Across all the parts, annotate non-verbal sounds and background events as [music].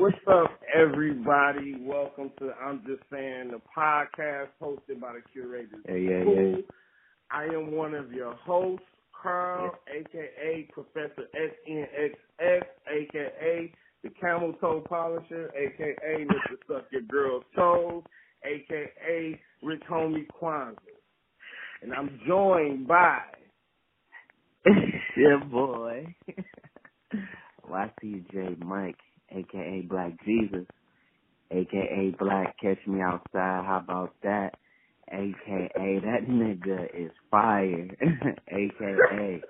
What's up, everybody? Welcome to I'm Just Saying, the podcast hosted by the curators. Hey, yeah, yeah. I am one of your hosts, Carl, aka Professor SNXX, aka the Camel Toe Polisher, aka Mr. Suck Your Girl's Toes, aka Rich Homie Kwanzaa. And I'm joined by [laughs] yeah, boy. [laughs] YCJ Mike, aka Black Jesus, aka Black Catch Me Outside. How about that? AKA that nigga is fire. [laughs] AKA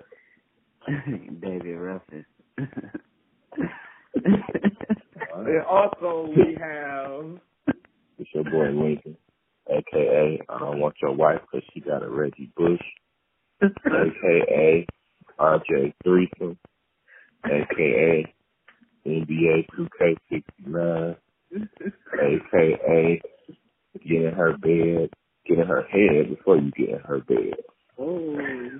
David [laughs] Ruffin. [laughs] and also we have It's your boy Lincoln, aka I don't want your wife 'cause she got a Reggie Bush, aka RJ Threesome, aka NBA 2K69, aka get in her bed, get in her head before you get in her bed. Oh,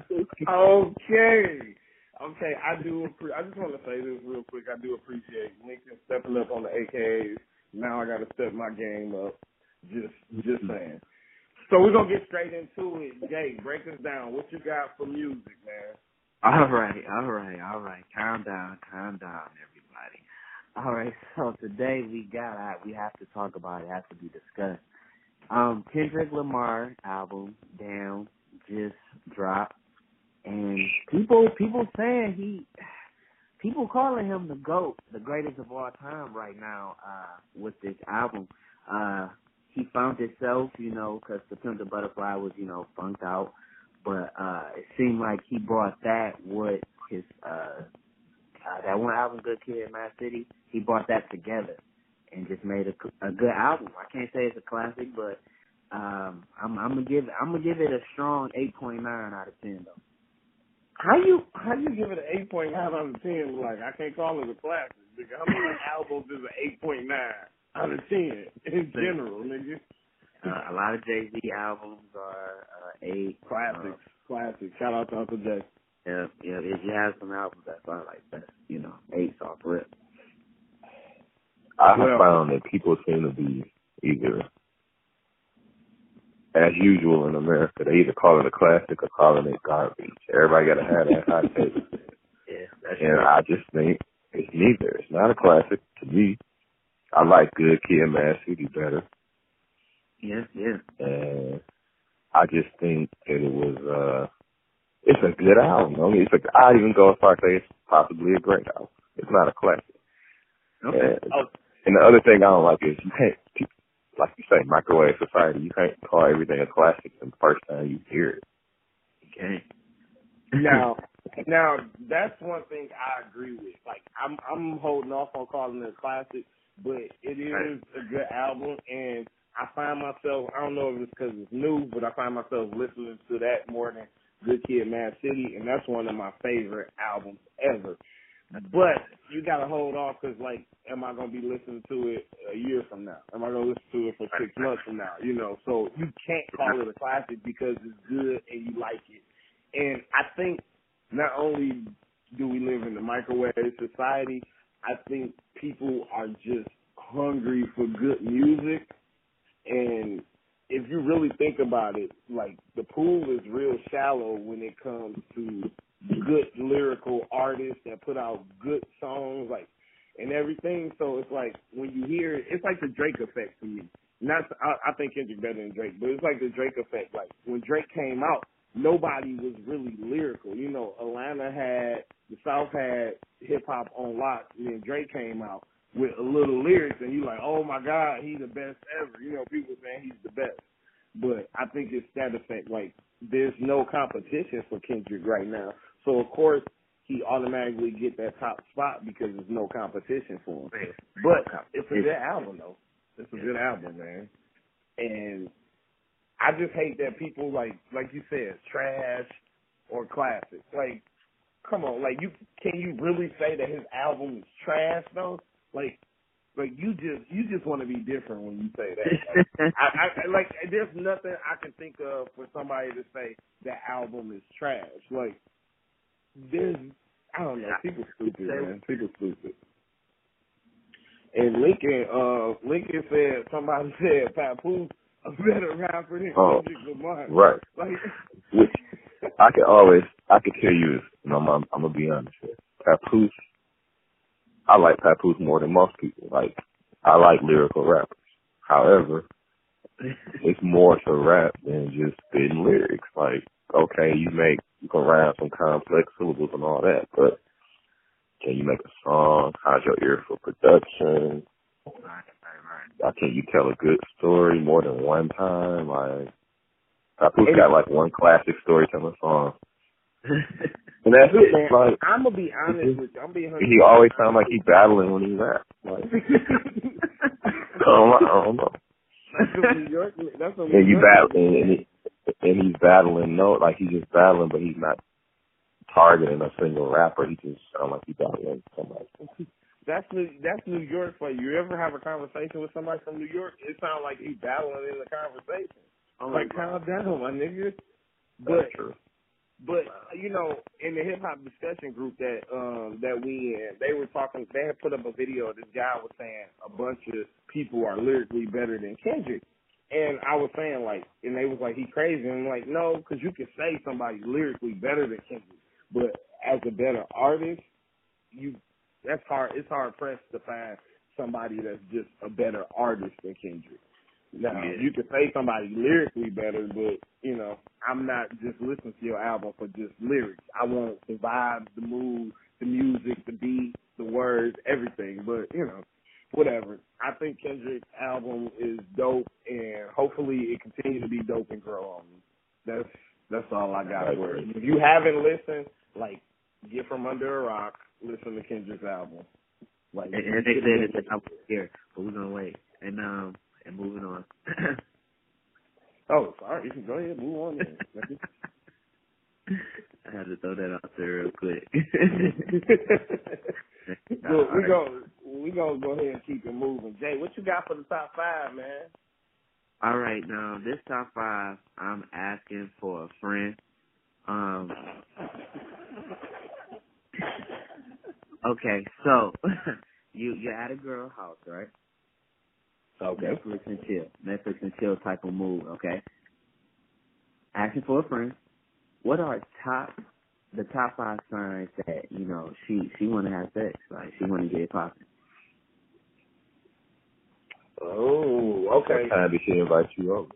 okay. Okay, I do. Appre- I just want to say this real quick. I do appreciate Lincoln stepping up on the AKAs. Now I got to step my game up. Just, just mm-hmm. saying. So we're gonna get straight into it. Jay, break us down. What you got for music, man? All right, all right, all right. Calm down, calm down, everybody. All right, [laughs] so today we got uh, we have to talk about it. Has to be discussed. Um, Kendrick Lamar album DAMN just dropped, and people people saying he, people calling him the goat, the greatest of all time right now. Uh, with this album, uh, he found himself, you know, because the Pimp Butterfly was, you know, funked out but uh it seemed like he brought that with his uh, uh that one album good kid in mad city he brought that together and just made a, a good album i can't say it's a classic but um i'm i'm gonna give i'm gonna give it a strong eight point nine out of ten though How you how you give it an eight point nine out of ten? Like I can't call it a classic. Nigga. How many [laughs] albums is an eight point nine out of ten in general, nigga? uh, a lot of jay z albums are uh eight Classics, classics. Shout out to Uncle Jay. Yeah yeah if you have some albums that are like that you know eight off rip I have Well- found that people seem to be either, as usual in America, they either call it a classic or calling it garbage. Everybody got to have that hot take. [laughs] yeah that's And I just think it's neither. It's not a classic to me. I like Good Kid, Mad City better, yeah yeah and I just think that it was. uh It's a good album. I mean, it's a. I'd even go as far as say it's possibly a great album. It's not a classic. okay And, Oh. and the other thing I don't like is you can't, like you say, microwave society. You can't call everything a classic the first time you hear it. okay Now, [laughs] now that's one thing I agree with. Like I'm I'm holding off on calling it a classic, but it is a good album, and I find myself I don't know if it's because it's new, but I find myself listening to that more than Good Kid, Mad City, and that's one of my favorite albums ever. Mm-hmm. But you gotta hold off because, like, am I gonna be listening to it a year from now? Am I gonna listen to it for six months from now? You know, so you can't call it a classic because it's good and you like it. And I think not only do we live in the microwave society, I think people are just hungry for good music. And if you really think about it, like the pool is real shallow when it comes to good lyrical artists that put out good songs, like and everything. So it's like when you hear it, it's like the Drake effect to me. Not I, I think Kendrick better than Drake, but it's like the Drake effect. Like when Drake came out, nobody was really lyrical. You know, Atlanta had the South had hip hop on lock, and then Drake came out with a little lyrics, and you like, oh my God, he's the best ever. You know, people saying he's the best. But I think it's that effect. Like there's no competition for Kendrick right now, so of course he automatically get that top spot because there's no competition for him. But it's a good album though. It's a good album, man. And I just hate that people like like you said, trash or classic. Like, come on, like you can you really say that his album is trash though? Like like you just you just want to be different when you say that. Like, I, I [laughs] like there's nothing I can think of for somebody to say that album is trash. Like there's I don't know, people stupid, man. People stupid. And Lincoln, uh, Lincoln said somebody [laughs] said Papoose a better rapper than Oh, Kendrick Lamar. Right. Like, Which I can always, I can tell you, this, you know, I'm, I'm, I'm gonna be honest here. Papoose, I like Papoose more than most people. Like, I like lyrical rappers. However, it's more to rap than just spitting lyrics. Like, okay, you make, you can rhyme some complex syllables and all that, but can you make a song? How's your ear for production? Right, right, How can you tell a good story more than one time? Like, Papoose got like one classic storytelling song. And that's it. man, Like, I'm gonna be honest with you. I'm being he always sounds like he's battling when he rap. Like, [laughs] I don't, I don't know. That's a New York. That's a [laughs] New And you battling, and, he, and he's battling. No, like he's just battling, but he's not targeting a single rapper. He just sound like he's battling somebody. That's New. That's New York for you. You ever have a conversation with somebody from New York? It sounds like he's battling in the conversation. I'm like, calm down, my nigga. But That's true. But you know, in the hip hop discussion group that um that we in, they were talking. They had put up a video. This guy was saying a bunch of people are lyrically better than Kendrick, and I was saying like, and they was like, he crazy. And I'm like, no, because you can say somebody's lyrically better than Kendrick, but as a better artist, you that's hard. It's hard pressed to find somebody that's just a better artist than Kendrick. Now Yeah. you could say somebody lyrically better, but you know, I'm not just listening to your album for just lyrics. I want the vibe, the mood, the music, the beat, the words, everything. But you know, whatever. I think Kendrick's album is dope, and hopefully it continues to be dope and grow on me. That's that's all I got for it. If you haven't listened, like get from under a rock, listen to Kendrick's album. Like And, and they said it's a couple here, but we're gonna wait. And um and moving on. [clears throat] Oh, sorry. You can go ahead, move on. [laughs] I had to throw that out there real quick. [laughs] [laughs] We go. We gonna go ahead and keep it moving. Jay, what you got for the top five, man? All right, now this top five, I'm asking for a friend. Um. Okay, so you you're at a girl house, right? Netflix and chill, Netflix and chill type of mood. Okay. Asking for a friend. What are top the top five signs that you know she she want to have sex, like she want to get it popping? Oh, okay. What time did she invite you over?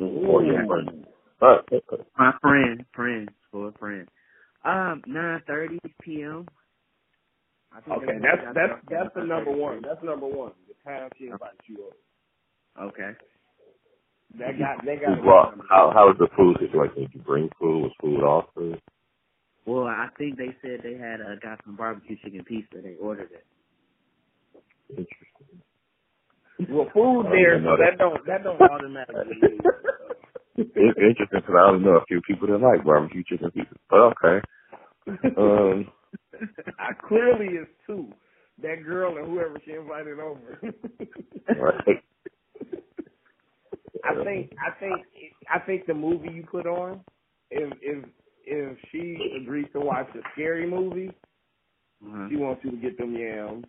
Ooh. Or your friend? My friend, friend, for a friend. Um, nine thirty p.m. I think Okay, that's that's that's the number one. That's number one. The time she invites you over. Okay. That got that got. well, how how was the food situation? Did you bring food? Was food offered? Well, I think they said they had uh, got some barbecue chicken pizza. They ordered it. Interesting. Well, food there, so that don't that don't automatically. mean, It's [laughs] interesting because I only know a few people that like barbecue chicken pizza. But okay. [laughs] Um, I clearly is two. That girl and whoever she invited over. right. I think I think I think the movie you put on, if if if she agrees to watch a scary movie, Uh-huh. she wants you to get them yams.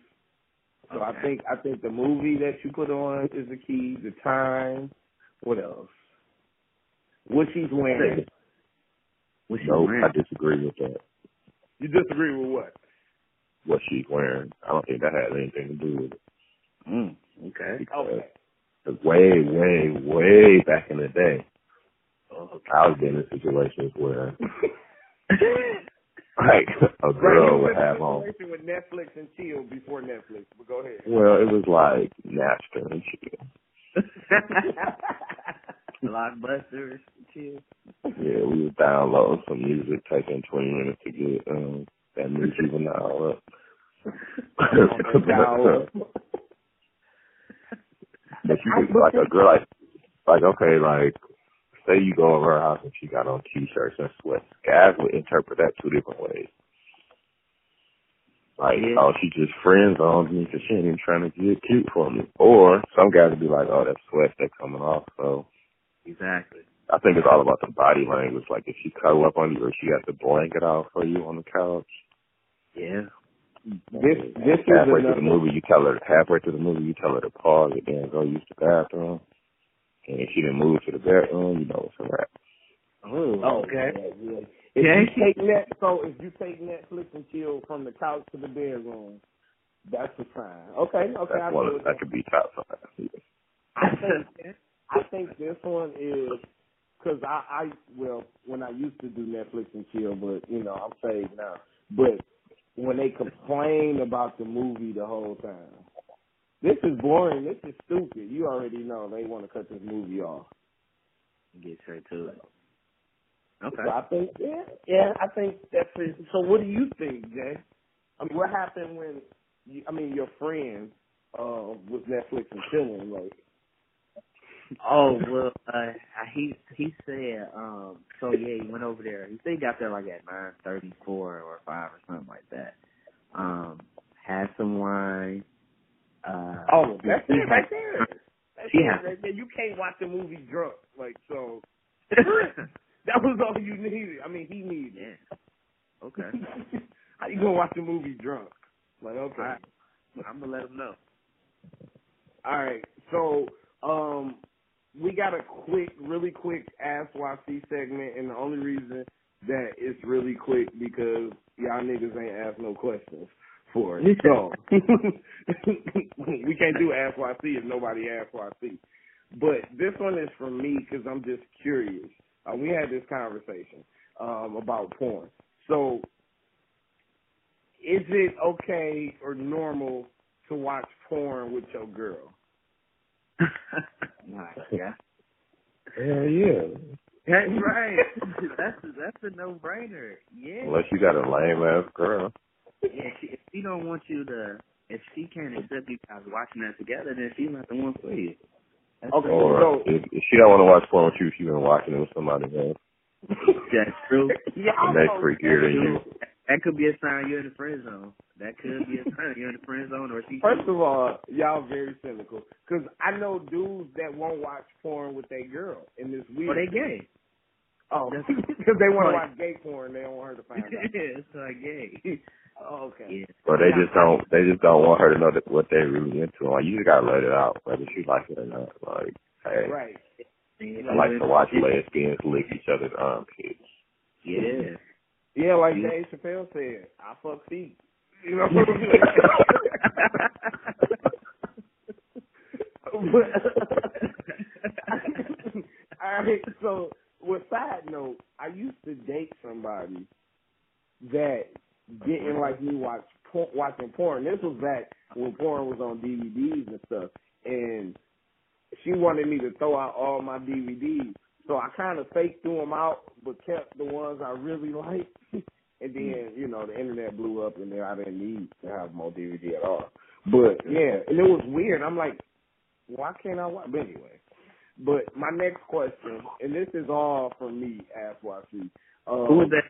So I think I think the movie that you put on is the key. The time. What else? What she's wearing. What she No, wearing? I disagree with that. You disagree with what? What she's wearing, I don't think that had anything to do with it. Mm, okay. Because Okay. way, way, way back in the day, I was been in situations where, [laughs] like, a girl you would was in a have on. situation with Netflix and chill before Netflix. But go ahead. Well, it was like Napster and shit. [laughs] [laughs] Blockbusters, chill. Yeah, we would download some music, taking 20 minutes to get um that new juvenile [laughs] up. But you could, like a girl, like, like okay, like, say you go over her house and she got on t-shirts and sweats. Guys would interpret that two different ways. Like, Yeah. oh, she just friends on me because she ain't even trying to get cute for me. Or some guys would be like, oh, that sweat that coming off. So Exactly. I think it's all about the body language. Like if she cuddle up on you or she got the blanket out for you on the couch, Yeah. This this is halfway through the movie, you tell her halfway through the movie, you tell her to pause and then go use the bathroom. And if she didn't move to the bedroom, you know it's a wrap. Oh, oh Okay. Yeah, yeah. If Yeah. you take net, so if you take Netflix and chill from the couch to the bedroom, that's a sign. Okay, okay, That's go one. with Of, that that. could be top five. I think I think this one is because I, I well when I used to do Netflix and chill, but you know I'm saved now. But when they complain about the movie the whole time, this is boring. This is stupid. You already know they want to cut this movie off. Get straight to it. Okay. So I think yeah, yeah, I think that's it. So what do you think, Jay? I mean, what happened when you, I mean your friend uh was Netflix and chilling like Oh [laughs] well, uh, he he said um. So yeah, he went over there. He said he got there like at nine thirty four or five or something like that. Um, had some wine. Uh, Oh, that's it right there. That's She it right there. You can't watch a movie drunk. Like so, [laughs] that was all you needed. I mean, he needed. yeah. Okay. [laughs] How you gonna watch a movie drunk? Like okay. Right. I'm gonna let him know. All right. So, um, we got a quick, really quick Ask YC segment, and the only reason that it's really quick because y'all niggas ain't asked no questions for it. So, [laughs] [laughs] we can't do Ask YC if nobody asks YC. But this one is for me because I'm just curious. Uh, we had this conversation um, about porn. So, is it okay or normal to watch porn with your girl? Nice. Yeah. Hell yeah. That's right. that's that's a no brainer. Yeah. Unless you got a lame ass girl. Yeah, she, if she don't want you to, if she can't accept you guys watching that together, then she's not the one for you. That's Okay. Or So- if, if she don't want to watch porn with you, she been watching it with somebody else. That's true. Yeah, [laughs] And they freakier than you. That could be a sign you're in the friend zone. That could be a sign you're in the friend zone, or she. First of all, y'all very cynical because I know dudes that won't watch porn with their girl, and it's oh, weird. or they gay. Oh, [laughs] because they want to watch gay porn, they don't want her to find out. [laughs] it's like gay. [laughs] Oh, okay. Yeah. But they just don't. They just don't want her to know that what they're really into. Like you just gotta let it out, whether she likes it or not. Like, hey, Right. I like to watch lesbians lick each other's um, armpits. Yeah. Yeah, like Yeah. Dave Chappelle said, I fuck feet. You know what I'm saying? All right, so with side note, I used to date somebody that didn't like me watch watching porn. This was back when porn was on DVDs and stuff, and she wanted me to throw out all my DVDs. So I kind of faked threw them out, but kept the ones I really liked. [laughs] and then you know the internet blew up, and then I didn't need to have more DVD at all. But yeah, and it was weird. I'm like, why can't I watch? But anyway. But my next question, and this is all from me, Ask YC. Um, Who was that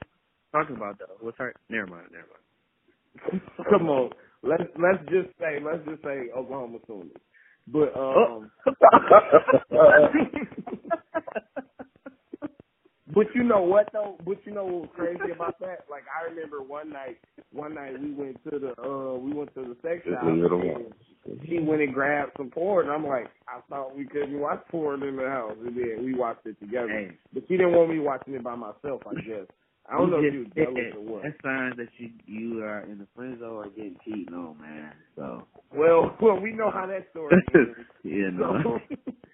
talking about though? What's her? Never mind. Never mind. [laughs] Come on, let's let's just say let's just say Oklahoma Sooners. But um, [laughs] [laughs] but you know what though? But you know what was crazy about that? Like I remember one night, one night we went to the uh we went to the sex Just shop. leave it alone. and She went and grabbed some porn. And I'm like, I thought we couldn't watch porn in the house, and then we watched it together. Hey. But she didn't want me watching it by myself. I guess I don't know if she was Yeah, jealous or what. That's signs that you you are in the friend zone or getting cheated on, man. So Well, [laughs] well, we know how that story [laughs] ends. yeah, no.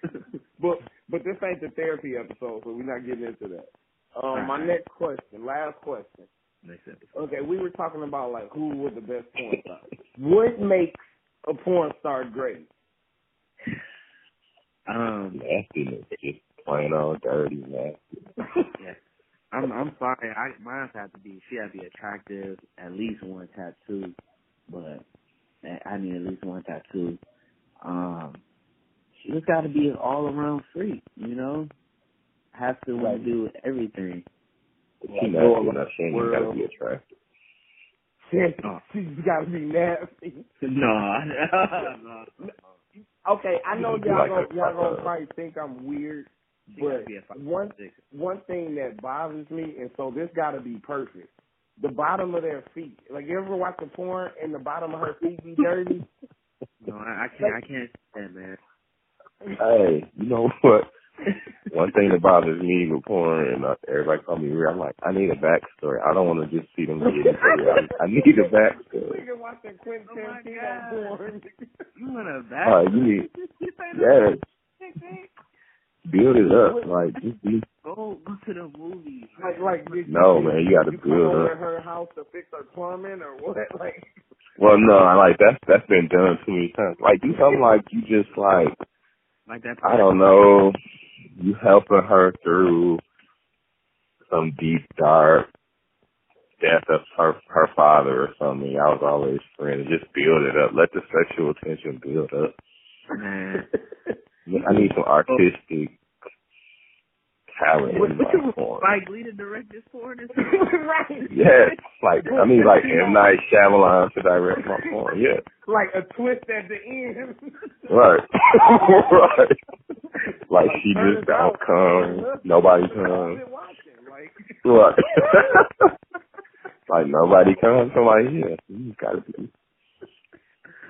[laughs] but but this ain't the therapy episode, so we're not getting into that. Um, my Alright. next question, last question. Next episode. Okay, we were talking about like who was the best porn star. What makes a porn star great? Um, Nastiness, just plain old dirty nasty. yeah. I'm I'm sorry. I mine have to be she have to be attractive, at least one tattoo, but I- I need at least one tattoo. Um, she just got to be an all around freak, you know. Have to want to do everything. She nasty enough. She ain't even gotta be attractive. Oh. She's got to be nasty. No, no, no. Okay, I know You y'all like gonna a- y'all gonna uh, probably think I'm weird, but be a five, one six. one thing that bothers me, and so this got to be perfect. the bottom of their feet. Like you ever watch a porn and the bottom of her feet be dirty? [laughs] No, I, I can't. I can't stand that. Hey, you know [laughs] what? One thing that bothers me with porn, and uh, everybody call me weird. I'm like, I need a backstory. I don't want to just see them get into it. I, I need a backstory. Nigga watching Quentin Oh my Tarantino God. porn. You want a back? [laughs] Uh, you need, [laughs] yes, build it up. Like, just be, Go go to the movies. Like, like, did you, No, man, you gotta build up. her house to fix her plumbing or what? Like, well, no, I like that's that's been done too many times. Like, do something like you just like, like that. I don't know, you helping her through some deep dark death of her her father or something. I was always friends. Just build it up. Let the sexual tension build up. Man. I need some artistic talent in my porn. Like we the direct this porn right. Yes, like I mean, like M [laughs] Night Shyamalan to direct my porn. Yeah, Like a twist at the end. right, [laughs] right. Like she just don't come, nobody comes. Like, Right. [laughs] like nobody comes. I'm like, yeah, you gotta be.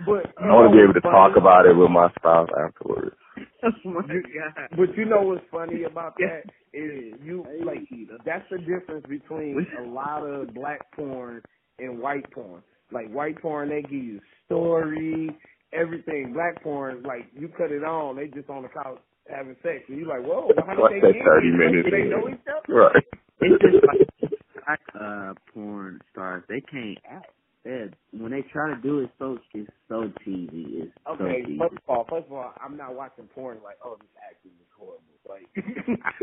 but I want to be able to talk about it with my spouse afterwards. [laughs] oh my god. But you know what's funny about that is you like that's the difference between a lot of black porn and white porn. Like white porn, they give you story, everything. Black porn, like you cut it on, they just on the couch having sex, and you like, whoa, how did What's they get thirty here? minutes? Do they know each other? Right. It's just like [laughs] black uh porn stars. They can't act. They're, when they try to do it, so it's so cheesy. It's Okay, so cheesy. first of all, first of all, I'm not watching porn like, oh, this acting is horrible. [laughs] Like,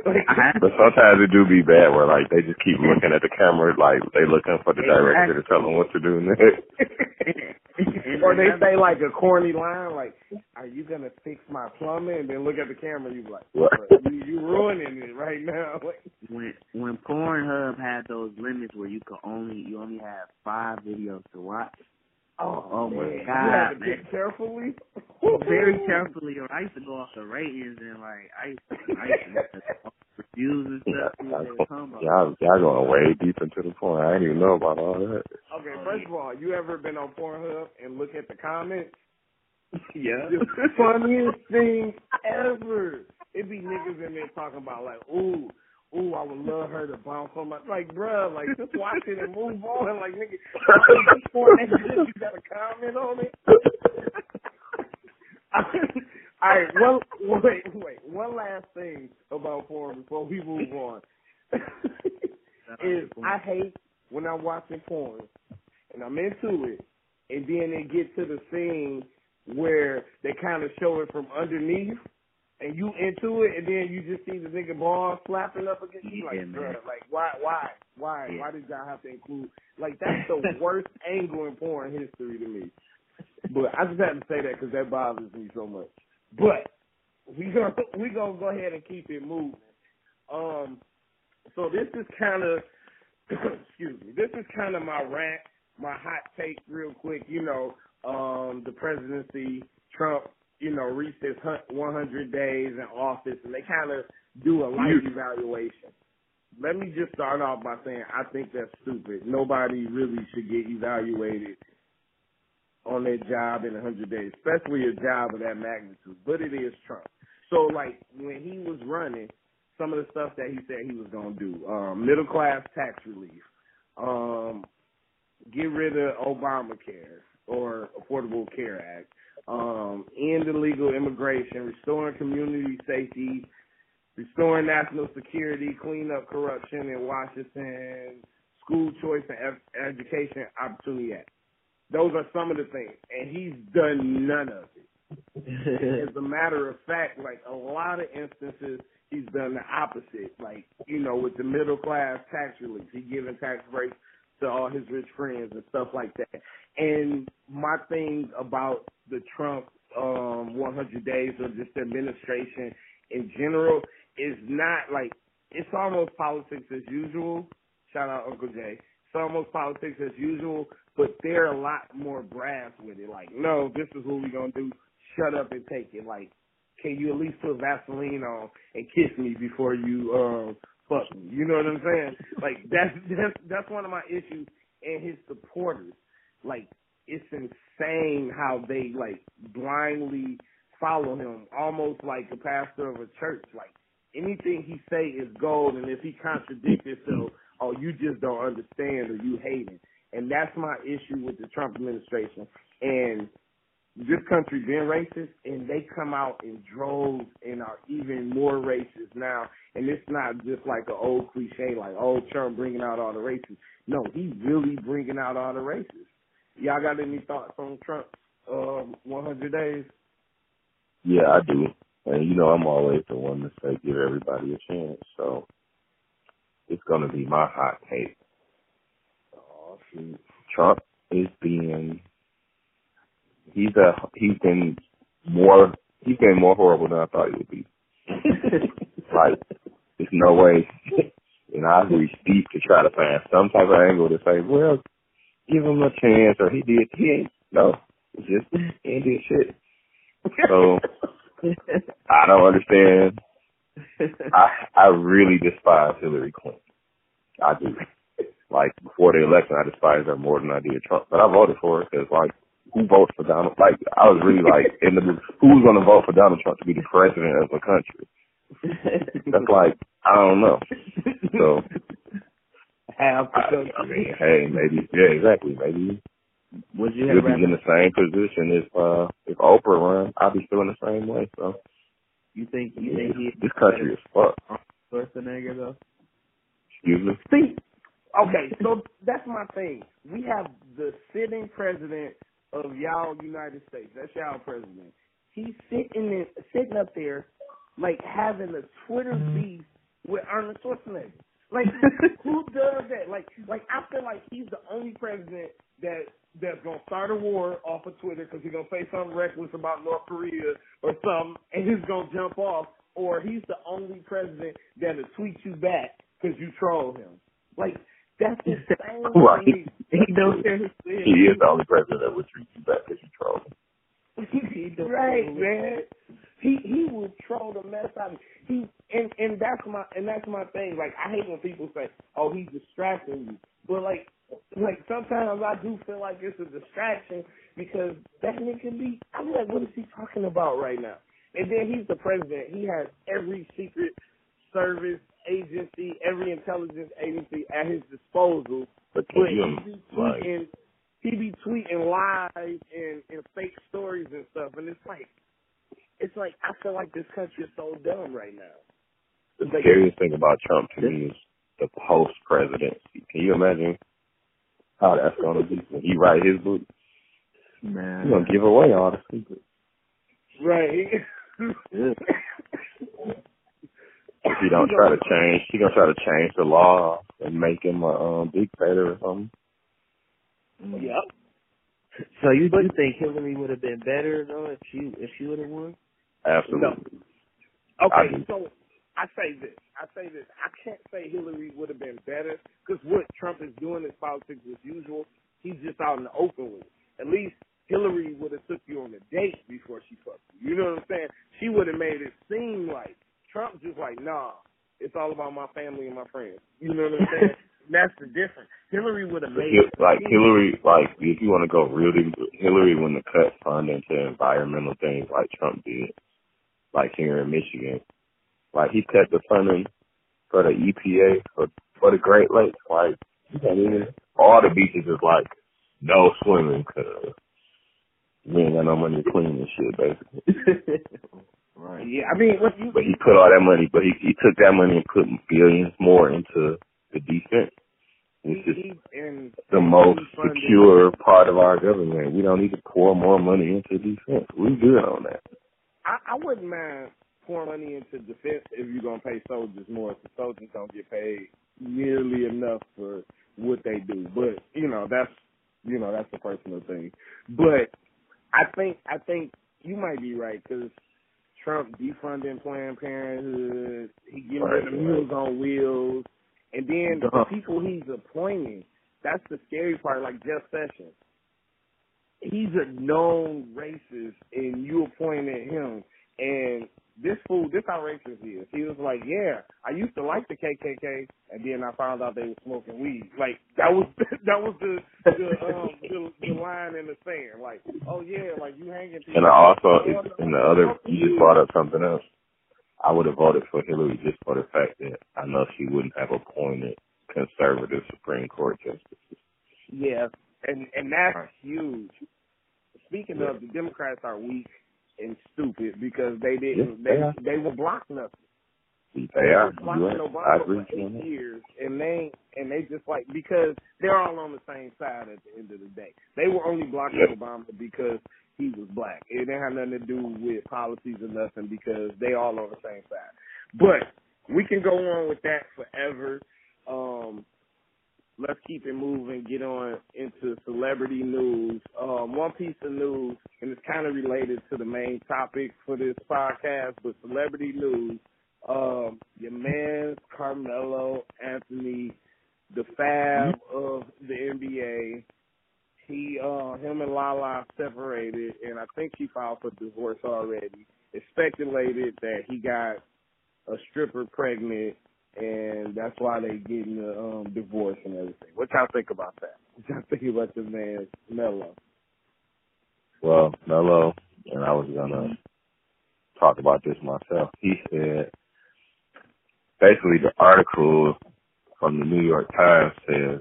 like But sometimes it do be bad where like they just keep looking at the camera like they looking for the director to tell them what to do next. [laughs] or they say like a corny line, like, "Are you gonna fix my plumbing?" And then look at the camera, you be like, What? "You you ruining it right now." [laughs] Like, when when Pornhub had those limits where you could only you only have five videos to watch. oh, Oh, my. God, you have to man. pick carefully. Very [laughs] carefully, or I used to go off the ratings and like I used to, I used to look at the reviews and stuff. See what they were talking about. Y'all, y'all going way deep into the point. I didn't even know about all that. Okay, first of all, you ever been on Pornhub and look at the comments? Yeah. The funniest thing ever. It be niggas in there talking about like, ooh, ooh, I would love her to bounce on my like, bruh, like just watch it and move on. Like, nigga, this porn ain't you got a comment on it. [laughs] All right, one wait, wait. One last thing about porn before we move on is I hate when I'm watching porn and I'm into it, and then they get to the scene where they kind of show it from underneath, and you into it, and then you just see the nigga ball slapping up against you. Like, bruh, like why, why, why, Yeah. why did y'all have to include? Like that's the [laughs] worst angle in porn history to me. But I just had to say that because that bothers me so much. But we gonna [laughs] we gonna go ahead and keep it moving. Um, so this is kind of [clears throat] excuse me. This is kind of my rant, my hot take, real quick. You know, um, the presidency, Trump, you know, reached his 100 days in office, and they kind of do a life evaluation. Let me just start off by saying I think that's stupid. Nobody really should get evaluated on their job in 100 days, especially a job of that magnitude. But it is Trump. So, like, when he was running, some of the stuff that he said he was going to do, um, middle class tax relief, um, get rid of Obamacare or Affordable Care Act, um, end illegal immigration, restoring community safety, restoring national security, clean up corruption in Washington, school choice and ed- education opportunity act. Those are some of the things, and he's done none of it. [laughs] As a matter of fact, like a lot of instances, he's done the opposite. Like you know, with the middle class tax relief, he giving tax breaks to all his rich friends and stuff like that. And my thing about the Trump um 100 days or just administration in general is not like it's almost politics as usual. Shout out Uncle Jay. It's almost politics as usual, but they're a lot more brass with it. Like, no, this is what we're gonna do. Shut up and take it. Like, can you at least put Vaseline on and kiss me before you um fuck me? You know what I'm saying? Like that's [laughs] that's that's one of my issues. and his supporters. Like it's insane how they like blindly follow him, almost like a pastor of a church. Like anything he say is gold, and if he contradicts himself, oh, you just don't understand or you hate him. And that's my issue with the Trump administration. And this country been racist, and they come out in droves and are even more racist now. And it's not just like an old cliche like, oh, Trump bringing out all the racists. No, he's really bringing out all the racists. Y'all got any thoughts on Trump's um, 100 days? Yeah, I do. And you know, I'm always the one to say give everybody a chance. So it's gonna be my hot take. Oh, shoot. Trump is being he's a he's been more he's been more horrible than I thought he would be. [laughs] like there's no way [laughs] and I reach deep to try to find some type of angle to say, Well, give him a chance or he did he ain't no. It's just he ain't did shit. So [laughs] I don't understand. I I really despise Hillary Clinton. I do. Like before the election, I despised her more than I did Trump. But I voted for her because like who votes for Donald? Like I was really like in the who's going to vote for Donald Trump to be the president of the country? [laughs] That's like I don't know. So half I, I mean, hey, maybe yeah, exactly. Maybe Would you we'll have be in the same position if uh if Oprah run. I'll be feeling the same way. So you think you yeah, think he this country is fucked. Schwarzenegger though? Excuse me. See, okay, so that's my thing. We have the sitting president of y'all United States. That's y'all president. He's sitting in, sitting up there, like having a Twitter beef with Arnold Schwarzenegger. Like [laughs] who does that? Like, like I feel like he's the only president that that's gonna start a war off of Twitter because he's gonna say something reckless about North Korea or something, and he's gonna jump off. Or he's the only president that'll tweet you back because you troll him. Like that's the to Right. me. He don't care who He is the only president that would treat you back as you troll. He don't [laughs] right, care who- man. He he will troll the mess out of he and and that's my and that's my thing. Like I hate when people say, "Oh, he's distracting you," but like like sometimes I do feel like it's a distraction because that nigga can be. I'm like, what is he talking about right now? And then he's the president. He has every secret service agency, every intelligence agency at his disposal. But But can he be tweeting, he be tweeting lies and, and fake stories and stuff, and it's like, it's like I feel like this country is so dumb right now. the scariest thing about Trump to me is the post presidency. Can you imagine how that's gonna be when he write his book? Man. He's gonna give away all the secrets. Right. [laughs] If he don't try to change, he gonna try to change the law and make him a um, dictator or something. Mm-hmm. Yep. So you do think Hillary would have been better though if she if she would have won? Absolutely. Okay, I so I say this. I say this. I can't say Hillary would have been better because what Trump is doing is politics as usual. He's just out in the open with it. At least Hillary would have took you on a date before she fucked you. You know what I'm saying? She would have made it seem like Trump's just like, nah, it's all about my family and my friends. You know what I'm saying? [laughs] That's the difference. Hillary would have made like Hillary, like if you want to go really, Hillary wouldn't have cut funding to environmental things like Trump did, like here in Michigan. Like he cut the funding for the EPA for for the Great Lakes. Like you can't even all the beaches is like no swimming because we ain't got no money to clean this shit basically. [laughs] right. Yeah, I mean, what you But he put all that money, but he he took that money and put billions more into the defense, he, he, the most secure part of our government. We don't need to pour more money into defense. We good on that. I, I wouldn't mind pouring money into defense if you're gonna pay soldiers more. If the soldiers don't get paid nearly enough for what they do, but you know that's you know that's a personal thing. But I think I think you might be right because Trump defunding Planned Parenthood, he getting rid of Right, Meals on Wheels, and then the people he's appointing. That's the scary part. Like Jeff Sessions, he's a known racist, and you appointed him. And this fool, this how racist he is. He was like, yeah, I used to like the KKK, and then I found out they were smoking weed. Like that was [laughs] that was the the um the, the line in the sand. Like, oh yeah, like you hanging. And I also, in the other, you just brought up something else. I would have voted for Hillary just for the fact that I know she wouldn't have appointed conservative Supreme Court justices. Yeah, and and that's huge. Speaking yeah. of, the Democrats are weak and stupid because they didn't yeah, they they were blocking us. They are. Blocking Obama I agree for eight years, and they and they just like because they're all on the same side at the end of the day. They were only blocking yep. Obama because he was black. It didn't have nothing to do with policies or nothing because they all on the same side. But we can go on with that forever. Um, let's keep it moving. Get on into celebrity news. Um, one piece of news, and it's kind of related to the main topic for this podcast, but celebrity news. Um, your man Carmelo Anthony, the fab of the NBA. He, uh, him and Lala separated, and I think he filed for divorce already. It's speculated that he got a stripper pregnant and that's why they getting the um divorce and everything. What y'all think about that? [laughs] What y'all think about the man Melo? Well, Melo, and I was gonna talk about this myself. He said basically the article from the New York Times says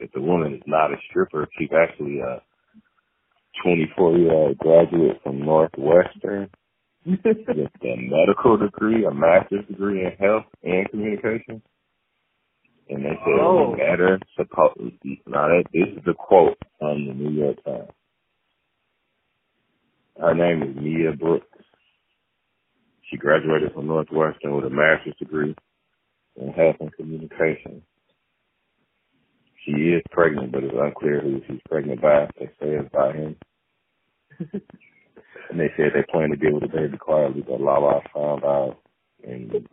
that the woman is not a stripper. She's actually a 24 year old graduate from Northwestern with a medical degree, a master's degree in health and communication. And they said oh. matter supposedly now that this is the quote from the New York Times. Her name is Mia Brooks. She graduated from Northwestern with a master's degree in health and communication. She is pregnant, but it's unclear who she's pregnant by. They say it's by him. [laughs] and they said they plan to deal with the baby quietly, but Lala found out, and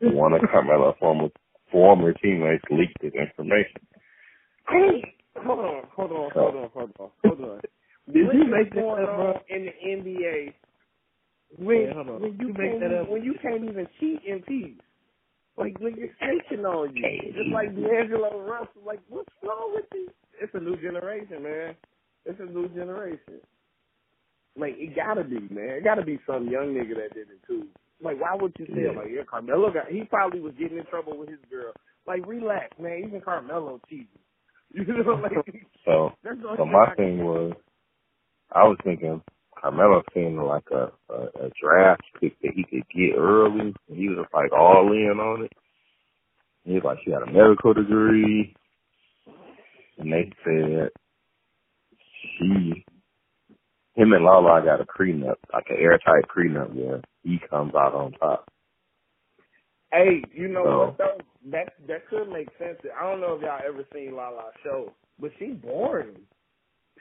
one of Carmelo's former former teammates leaked this information. Hey, hold on, hold on, hold on, hold on, hold on. Did you make that up, bro? In the NBA, when yeah, when you, you can't even, when you can't even cheat in peace, like niggas snitching on you, just like D'Angelo Russell. Like, what's wrong with you? It's a new generation, man. It's a new generation. Like it gotta be, man. It gotta be some young nigga that did it too. Like why would you say yeah. like yeah, Carmelo got he probably was getting in trouble with his girl. Like relax, man. Even Carmelo cheated. [laughs] You know, like so. [laughs] So my thing was, I was thinking Carmelo seemed like a, a a draft pick that he could get early. And he was like all in on it. He was like she had a medical degree, and they said she him and Lala got a prenup, like an airtight prenup where he comes out on top. Hey, you know so, what though? That that could make sense. I don't know if y'all ever seen Lala show, but she boring.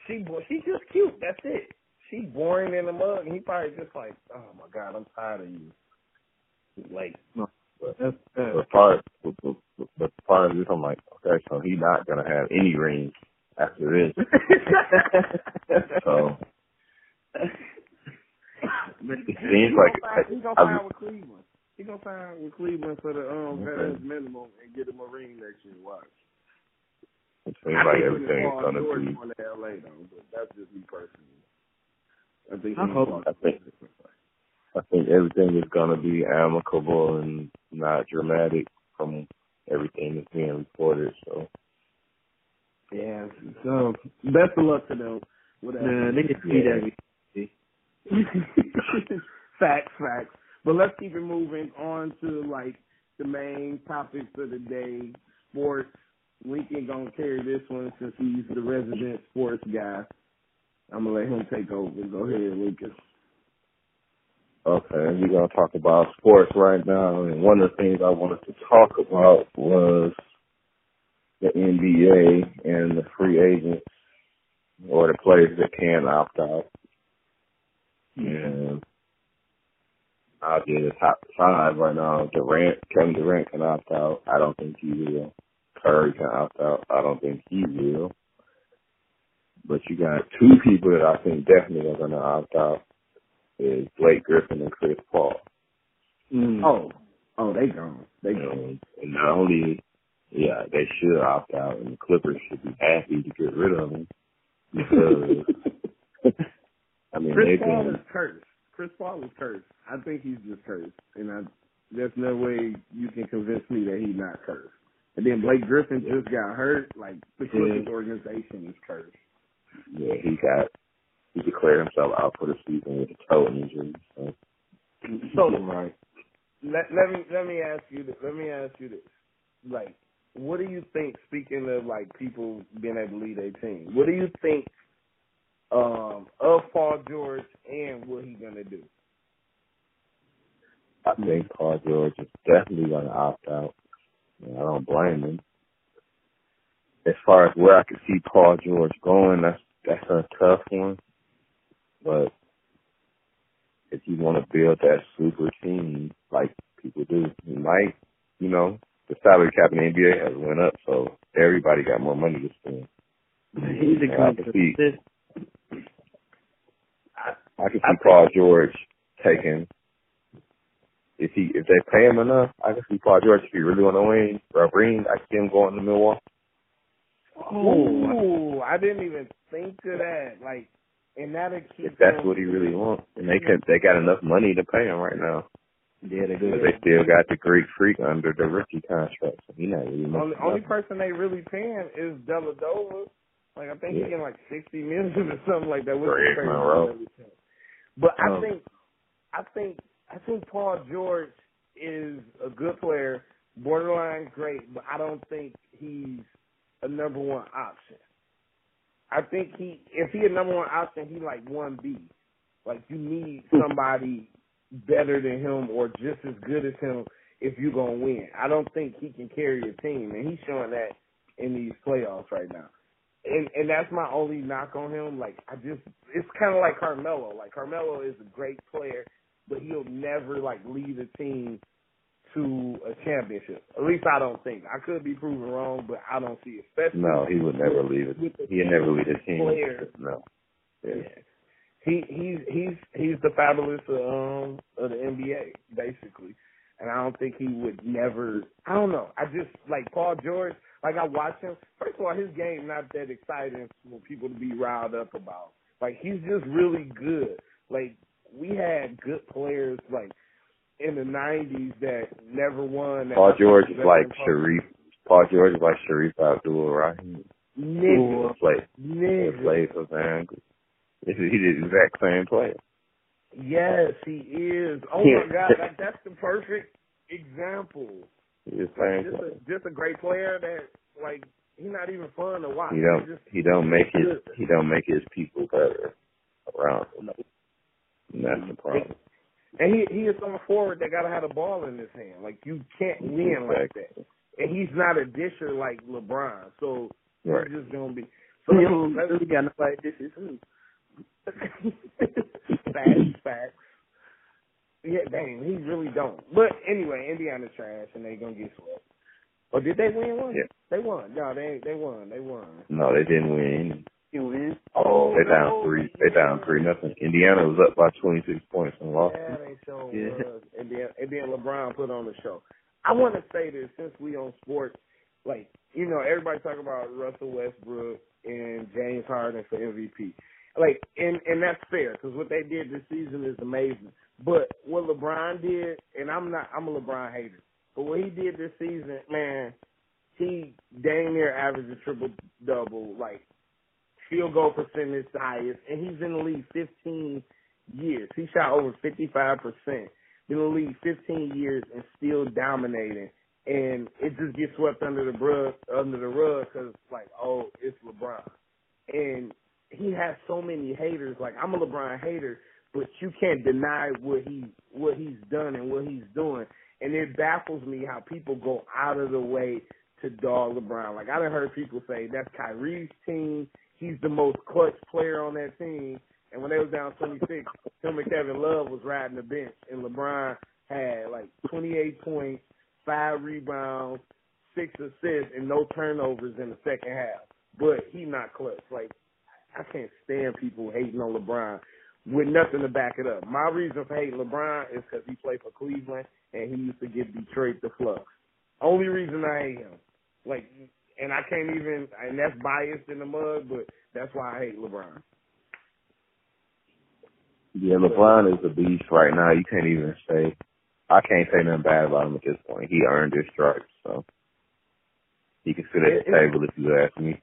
She she just cute. That's it. She boring in the mug. And he probably just like, oh my god, I'm tired of you. Like, no, but, but part but, but, but part of this, I'm like, okay, so he's not gonna have any rings after this. [laughs] so it seems like he's gonna sign with Cleveland. He's gonna sign with Cleveland for the um veterans minimum and get him a ring next year. Watch. It seems like everything is gonna be. LA though, but that's just me personally. I think. I hope. I think. I think everything is gonna be amicable and not dramatic from everything that's being reported. So. Yeah. So best of luck to them. Whatever. Nah, they can see that [laughs] facts, facts. But let's keep it moving on to like the main topics of the day. Sports. Lincoln gonna carry this one since he's the resident sports guy. I'm gonna let him take over. Go ahead, Lincoln. Okay, we're gonna talk about sports right now, and one of the things I wanted to talk about was the NBA and the free agents or the players that can opt out. And I'll get the top five right now. Durant, Kevin Durant can opt out. I don't think he will. Curry can opt out. I don't think he will. But you got two people that I think definitely are going to opt out. is Blake Griffin and Chris Paul. Mm. Oh, oh, they gone. They gone. And, and not only, yeah, they should opt out, and the Clippers should be happy to get rid of them because [laughs] I mean Chris they've Paul been is cursed. Chris Paul is cursed. I think he's just cursed, and I, there's no way you can convince me that he's not cursed. And then Blake Griffin just got hurt. Like the Clippers organization is cursed. Yeah he got he declared himself out for the season with a toe injury. So So right. let let me let me ask you this. Let me ask you this. Like, what do you think? Speaking of like people being able to lead a team, what do you think um, of Paul George and what he gonna do? I think Paul George is definitely to opt out. I don't blame him. As far as where I could see Paul George going, that's that's a tough one. But if you want to build that super team like people do, you might, you know, the salary cap in the NBA has went up, so everybody got more money to spend. He's a And I good can see. I Paul George taking. If he if they pay him enough, I can see Paul George if he really want to win or ring. I can see him going to Milwaukee. Oh, I didn't even think of that. Like, and that'll keep. If that's him- what he really wants, and they could they got enough money to pay him right now. Yeah, they But do. they still got the Greek Freak under the rookie contract, so he not really Only, only person they really paying is Dellavedova. Like I think Yeah. he getting like sixty million [laughs] or something like that. Greg. Monroe. But I Oh. think, I think, I think Paul George is a good player, borderline great, but I don't think he's a number one option. I think he, if he a number one option, he like one B. Like you need somebody better than him or just as good as him if you're gonna win. I don't think he can carry a team, and he's showing that in these playoffs right now. And and that's my only knock on him. Like I just, it's kind of like Carmelo. Like Carmelo is a great player, but he'll never like lead a team to a championship. At least I don't think. I could be proven wrong, but I don't see it. Especially No, he would never leave it. He'd never lead a team. player. No. Yeah. He he's he's he's the fabulous um of the NBA basically, and I don't think he would never. I don't know. I just like Paul George. Like I watch him. First of all, his game not that exciting for people to be riled up about. Like he's just really good. Like we had good players like in the '90s that never won. That Paul George is like Shareef. Paul George is like Shareef Abdur-Rahim. Nigga, Play, nigga. played for Van. He did the exact same play. Yes, he is. Oh my God, like that's the perfect example. He did Like, just a just a great player that like he's not even fun to watch. He don't just he don't make his he don't make his people better around him. And that's the problem. And he he is some forward that gotta have the ball in his hand. Like you can't win like that. And he's not a disher like LeBron. So Right. he's just gonna be so You let know, me- let we me- got nobody. This is who. facts, facts. Yeah, dang, he really don't. But anyway, Indiana's trash and they gonna get swept. Or did they win one? Yeah. They won. No, they they won. They won. No, they didn't win. Win. Oh, They no, down three. They down three nothing. Indiana was up by twenty six points and lost. Yeah, they sure Yeah. was. And then and then LeBron put on the show. I want to say this since we on sports, like you know, everybody talk about Russell Westbrook and James Harden for MVP. Like, and and that's fair because what they did this season is amazing. But what LeBron did, and I'm not, I'm a LeBron hater, but what he did this season, man, he dang near averaged a triple double, like field goal percentage highest, and he's in the league 15 years. He shot over 55 percent. Been in the league 15 years and still dominating. And it just gets swept under the rug, under the rug, because like, oh, it's LeBron, and he has so many haters. Like I'm a LeBron hater, but you can't deny what he what he's done and what he's doing. And it baffles me how people go out of the way to dog LeBron. Like I done heard people say that's Kyrie's team. He's the most clutch player on that team. And when they was down 26, him and Kevin Love was riding the bench, and LeBron had like 28 points, five rebounds, six assists, and no turnovers in the second half. But he not clutch. Like I can't stand people hating on LeBron. with nothing to back it up. My reason for hating LeBron is because he played for Cleveland and he used to give Detroit the flux. Only reason I hate him. Like, and I can't even, and that's biased in the mud, but that's why I hate LeBron. Yeah, LeBron is a beast right now. You can't even say, I can't say nothing bad about him at this point. He earned his stripes, so he can sit at the table if you ask me.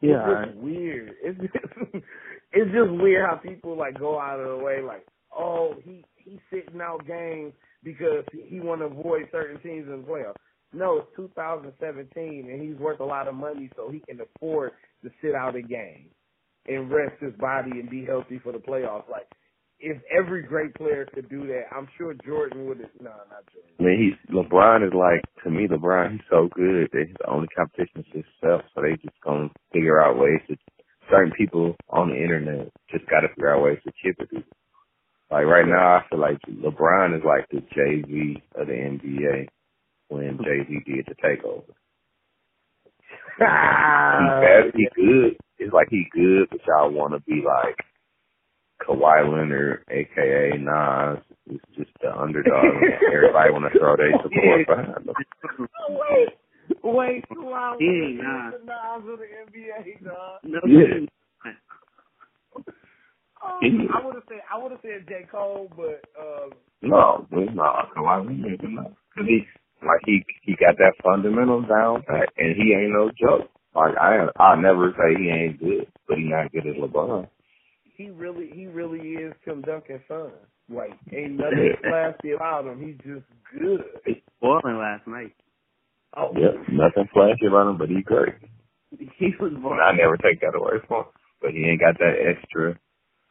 Yeah, it's just weird. It's just, [laughs] it's just weird how people like go out of the way, like, oh, he he's sitting out games because he want to avoid certain teams in the playoffs. No, it's 2017, and he's worth a lot of money, so he can afford to sit out a game and rest his body and be healthy for the playoffs. Like, if every great player could do that, I'm sure Jordan would. Have no, not Jordan. I mean, he's LeBron is like to me. LeBron, he's so good that his only competition is himself. So they just gonna figure out ways to. Certain people on the internet just got to figure out ways to chip it. Like right now, I feel like LeBron is like the Jay Z of the NBA when Jay Z did the takeover. he bad, he good. It's like he good, but y'all want to be like Kawhi Leonard, aka Nas, is just the underdog. Everybody want to throw their [laughs] support behind them. Wait, wait, Kawhi He ain't Leonard Nas. the Nas of the NBA, dog. No, Yeah. Oh, He- I would have said I would have said J Cole, but uh, No, it's not Kawhi Leonard. Cause he like he he got that fundamentals down pat, and he ain't no joke. Like I I never say he ain't good, but he not good as LeBron. he really he really is Tim Duncan's son. Like ain't nothing [laughs] flashy about him. He's just good. He's spoiling last night. Oh, Yep, nothing flashy about him, but he great. [laughs] He was born. I never take that away from him. But he ain't got that extra,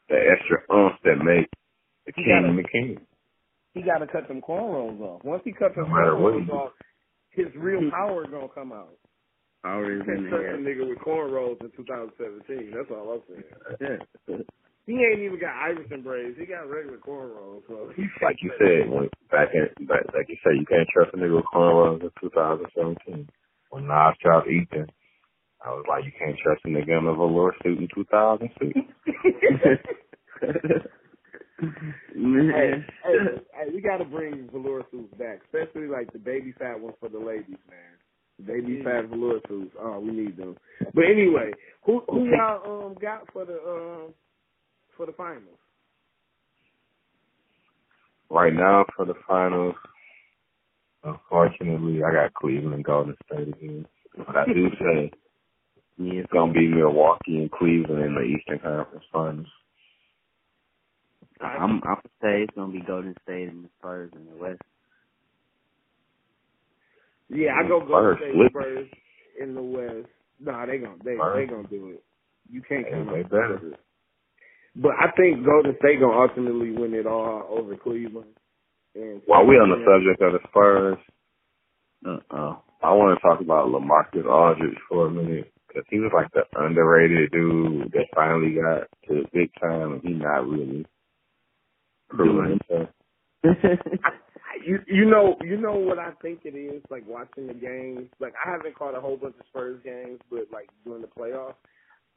that extra oomph that make the He king the king. He got to cut them cornrows off. Once he cuts them No matter what he cornrows off, his real power is gonna come out. You can't in a nigga with cornrows in 2017. That's all I'm saying. Yeah. He ain't even got Iverson braids. He got regular cornrows. So Like you said, when back in, back, like you said, you can't trust a nigga with cornrows in 2017. When Nas dropped Ethan, I was like, you can't trust a nigga in a velour suit in 2006. [laughs] [laughs] hey, Man. hey, hey, we got to bring velour suits back, especially like the baby fat ones for the ladies, man. The baby fat velour suits. Oh, we need them. But anyway, who who y'all um got for the um for the finals? right now for the finals, unfortunately, I got Cleveland and Golden State again. But I do [laughs] say Yeah. it's gonna be Milwaukee and Cleveland in the Eastern Conference Finals. I'm I'm gonna say it's gonna be Golden State and the Spurs in the West. Yeah, I go Golden State. Spurs in the West. Nah, they gonna they Spurs. they gonna do it. You can't count on better. Spurs. But I think Golden State gonna ultimately win it all over Cleveland. And While we on the subject of the Spurs, Uh. I want to talk about LaMarcus Aldridge for a minute because he was like the underrated dude that finally got to the big time, and he not really proving. [laughs] You you know you know what I think it is like watching the games. Like I haven't caught a whole bunch of Spurs games, but like during the playoffs,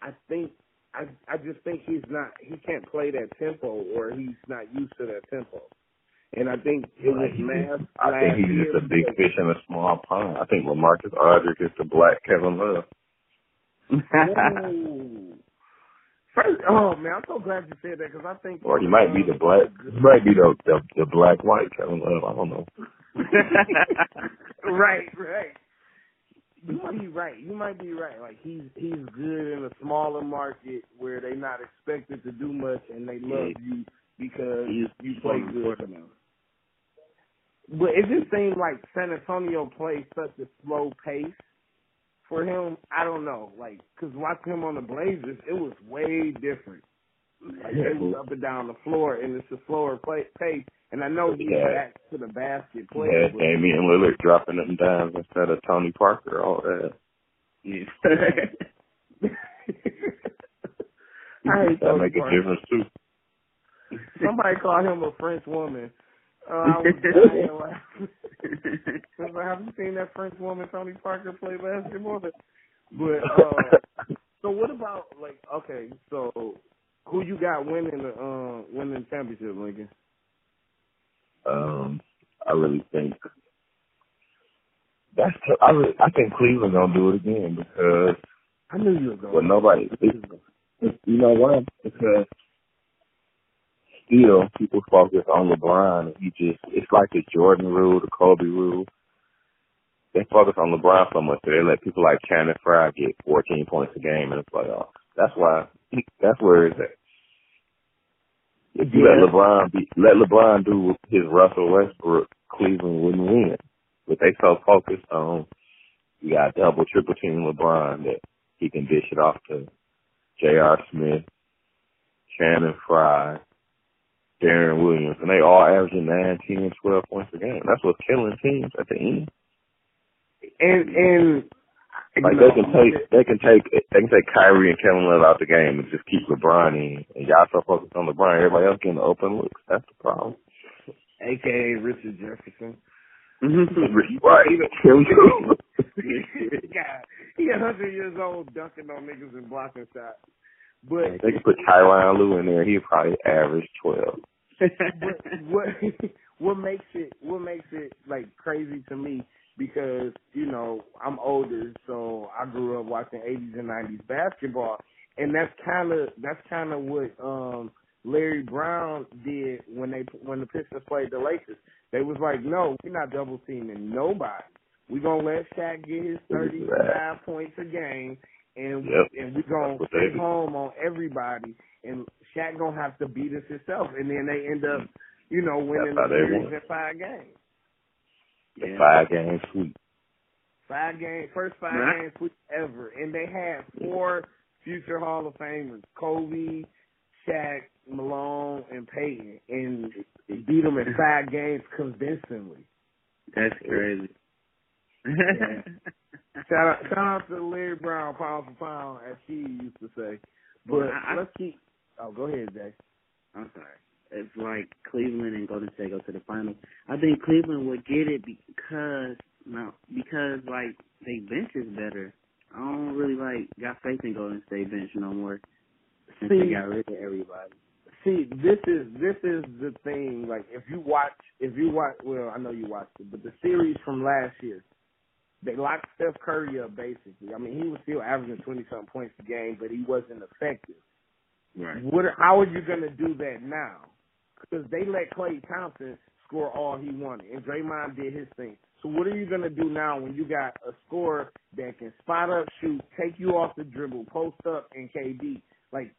I think I I just think he's not he can't play that tempo or he's not used to that tempo. And I think it was math. I think he's just a big because- fish in a small pond. I think LaMarcus Aldridge is the black Kevin Love. [laughs] First, oh man, I'm so glad you said that because I think. Or he might be the uh, black, [laughs] he might be the the, the black white Kevin Love. I don't know. [laughs] right, right. You might be right. You might be right. Like he's he's good in a smaller market where they not expected to do much and they love you because He's you play good for them. But it just seemed like San Antonio plays such a slow pace for him. I don't know, like because watching him on the Blazers, it was way different. Like they was up and down the floor, and it's a slower play, pace. And I know he's Yeah. back to the basket had but Damian Lillard dropping them dimes instead of Tony Parker. All that. yeah. [laughs] I hate that Tony make a Parker. difference too. Somebody called him a French woman. Uh, I was dying laughing. [laughs] I Have you seen that French woman Tony Parker play basketball? But [laughs] uh, so what about like okay, so Who you got winning the uh, winning the championship, Lincoln? Um, I really think that's. I really, I think Cleveland gonna do it again because I knew you were going. well, nobody. It, you know why? Because still people focus on LeBron. And he just it's like the Jordan rule, the Kobe rule. They focus on LeBron so much that they let people like Channing Frye get 14 points a game in the playoffs. That's why. [laughs] That's where it's at. If you let LeBron be, let LeBron do his Russell Westbrook, Cleveland wouldn't win. But they so focused on you got double, triple team LeBron that he can dish it off to J.R. Smith, Channing Frye, Deron Williams, and they all averaging nine, ten, twelve points a game. That's what's killing teams at the end. And and Like they can take they can take they can take Kyrie and Kevin Love out the game and just keep LeBron in. And y'all so focused on LeBron, everybody else getting the open looks. That's the problem. AKA Richard Jefferson. [laughs] right. We go. God, he a hundred years old dunking on niggas and blocking shots. But They could put Tyronn Lue in there. He'd probably average twelve. what what [laughs] what makes it what makes it like crazy to me because you know I'm older, so I grew up watching 80s and 90s basketball, and that's kind of that's kind of what um Larry Brown did when they when the Pistons played the Lakers. They was like, no, we're not double teaming nobody. We're gonna let Shaq get his 35 points a game, and Yep. and we're gonna That's what they stay home on everybody, and Shaq gonna have to beat us himself, and then they end up, you know, winning That's how the series in five games. The Yeah. five game sweep. Five game, first five Right. games sweep ever, and they had four future Hall of Famers: Kobe, Shaq, Malone, and Peyton, and beat them in five games convincingly. That's crazy. Yeah. [laughs] Shout out, shout out to Larry Brown, pound for pound, as he used to say. But I- I- let's keep. Oh, go ahead, Jay. I'm sorry. It's like Cleveland and Golden State go to the finals. I think Cleveland would get it because no, because like they bench is better. I don't really like got faith in Golden State bench no more since See- they got rid of everybody. See, this is this is the thing. Like, if you watch, if you watch, well, I know you watched it, but the series from last year, they locked Steph Curry up basically. I mean, he was still averaging twenty something points a game, but he wasn't effective. Right. What? How are you going to do that now? Because they let Klay Thompson score all he wanted, and Draymond did his thing. So what are you going to do now when you got a scorer that can spot up, shoot, take you off the dribble, post up, and KD? Like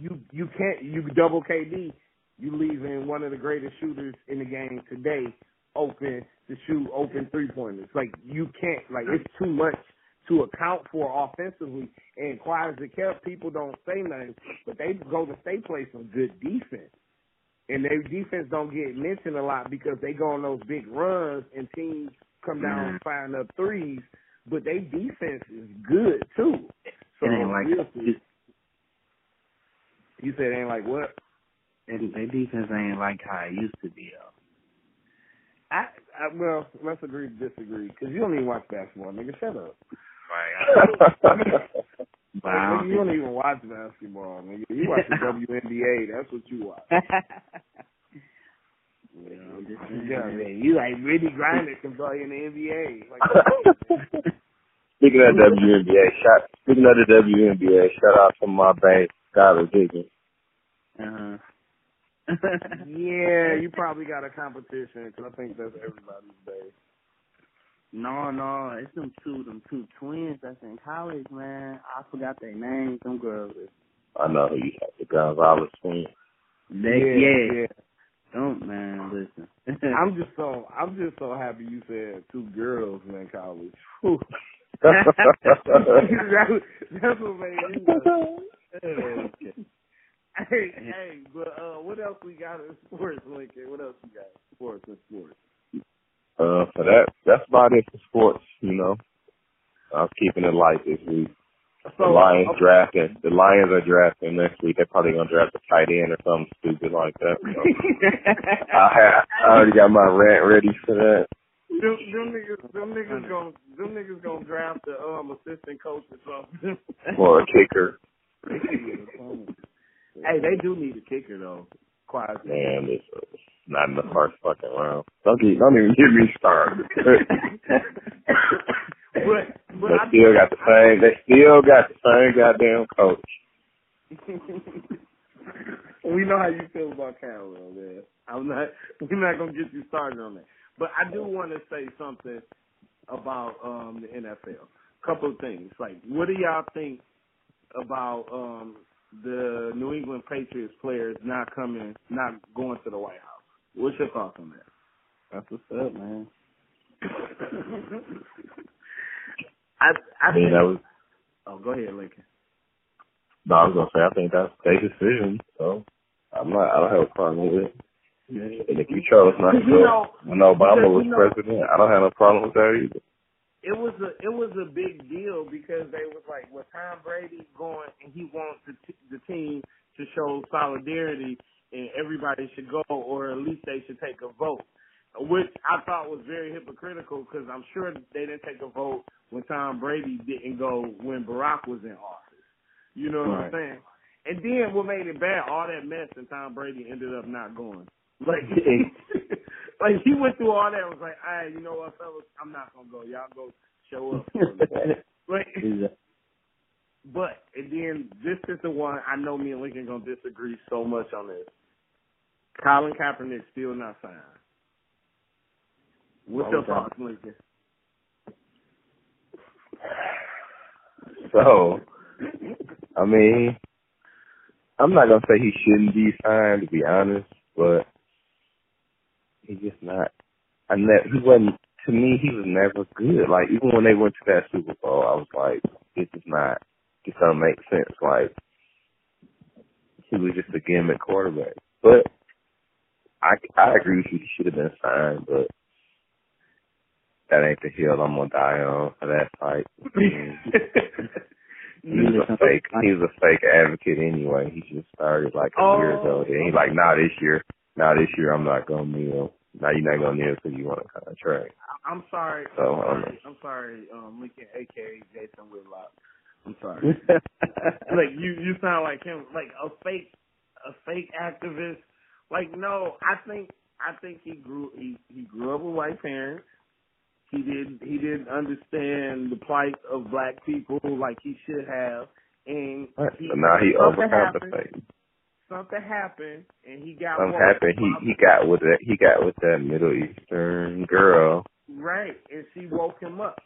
you, you can't. You double KD, you leaving one of the greatest shooters in the game today open to shoot open three pointers. Like you can't. Like it's too much to account for offensively. And quiet as it kept, people don't say nothing, but they go to state play some good defense. And their defense don't get mentioned a lot because they go on those big runs and teams come down and firing up threes, but their defense is good too. So it ain't like you said it ain't like what? their their defense ain't like how it used to be though. I, I well, let's agree to disagree because you don't even watch basketball, nigga. Shut up. But I [laughs] Nigga, you don't even watch basketball, nigga. You watch the [laughs] WNBA. That's what you watch. Well, I'm just saying, Yeah, man. man. You like Brittney Griner can play in the NBA. Like, [laughs] Speaking of WNBA, shout speaking of the WNBA, shout out to my bank, Skylar Diggins. Uh-huh. Yeah, you [laughs] probably got a competition because I think that's everybody's day. No, no, it's them two, them two twins that's in college, man. I forgot their names. Them girls, is- I know who you have, the Gonzalez twins. they, yeah, Don't man, listen. [laughs] I'm just so I'm just so happy you said two girls in college. Whew. That's [laughs] that, that's what made me. laugh. Hey, hey, but uh, what else we got in sports, Lincoln? What else we got? Sports and sports. Uh, so that that's about it for sports. You know, I was keeping it light this week. So the Lions okay. drafting. The Lions are drafting next week. They're probably gonna draft a tight end or something stupid like that. So [laughs] I, have, I already got my rant ready for that. Them, them niggas, them niggas gonna, them niggas gonna draft the um assistant coach or something. Or a kicker. [laughs] Hey, they do need a kicker though. Quiet. Man, it's, not in the first fucking round. Don't get, don't even get me started. [laughs] but but they I still got the same. They still got the same goddamn coach. [laughs] we know how you feel about Caldwell, man. I'm not. We're not gonna get you started on that. But I do want to say something about um the NFL. Couple of things. Like, what do y'all think about um the New England Patriots players not coming, not going to the White House? What's your thoughts on that? That's what's up, man. [laughs] I I, mean, think, that was. Oh, go ahead, Lincoln. No, I was gonna say I think that's their decision. So I'm not. I don't have a problem with it. And if you chose not to You go know, when Obama was know- president, I don't have no problem with that either. It was a it was a big deal because they was like, well, Tom Brady going and he wants the t- the team to show solidarity and everybody should go or at least they should take a vote, which I thought was very hypocritical because I'm sure they didn't take a vote when Tom Brady didn't go when Barack was in office. You know what I'm saying? And then what made it bad? All that mess and Tom Brady ended up not going. Like, [laughs] like he went through all that. and Was like, all right, you know what, fellas, I'm not gonna go. Y'all go show up. [laughs] Like, but and then this is the one I know me and Lincoln gonna disagree so much on this. Colin Kaepernick still not signed. What's your thoughts, Lincoln? So, I mean, I'm not gonna say he shouldn't be signed to be honest, but he's just not. I ne- he wasn't. To me, he was never good. Like even when they went to that Super Bowl, I was like, this is not. This don't make sense. Like he was just a gimmick quarterback. But I I agree with you. He should have been signed, but that ain't the hill I'm gonna die on for that fight. [laughs] He's a fake. He's a fake advocate anyway. He just started like a year ago. Oh. Then he's like, "Nah, this year, nah, this year I'm not gonna kneel. Now you're not gonna kneel because you want a contract." I'm sorry. So, I'm sorry. I'm sorry, um, Lincoln, aka Jason Whitlock. I'm sorry. [laughs] like you, you sound like him, like a fake, a fake activist. Like no, I think, I think he grew, he he grew up with white parents. He did, he didn't understand the plight of black people like he should have, and he, now he overcompensating. Something happened, and he got Something happened. He he got with that. He got with that Middle Eastern girl. Right, and she woke him up.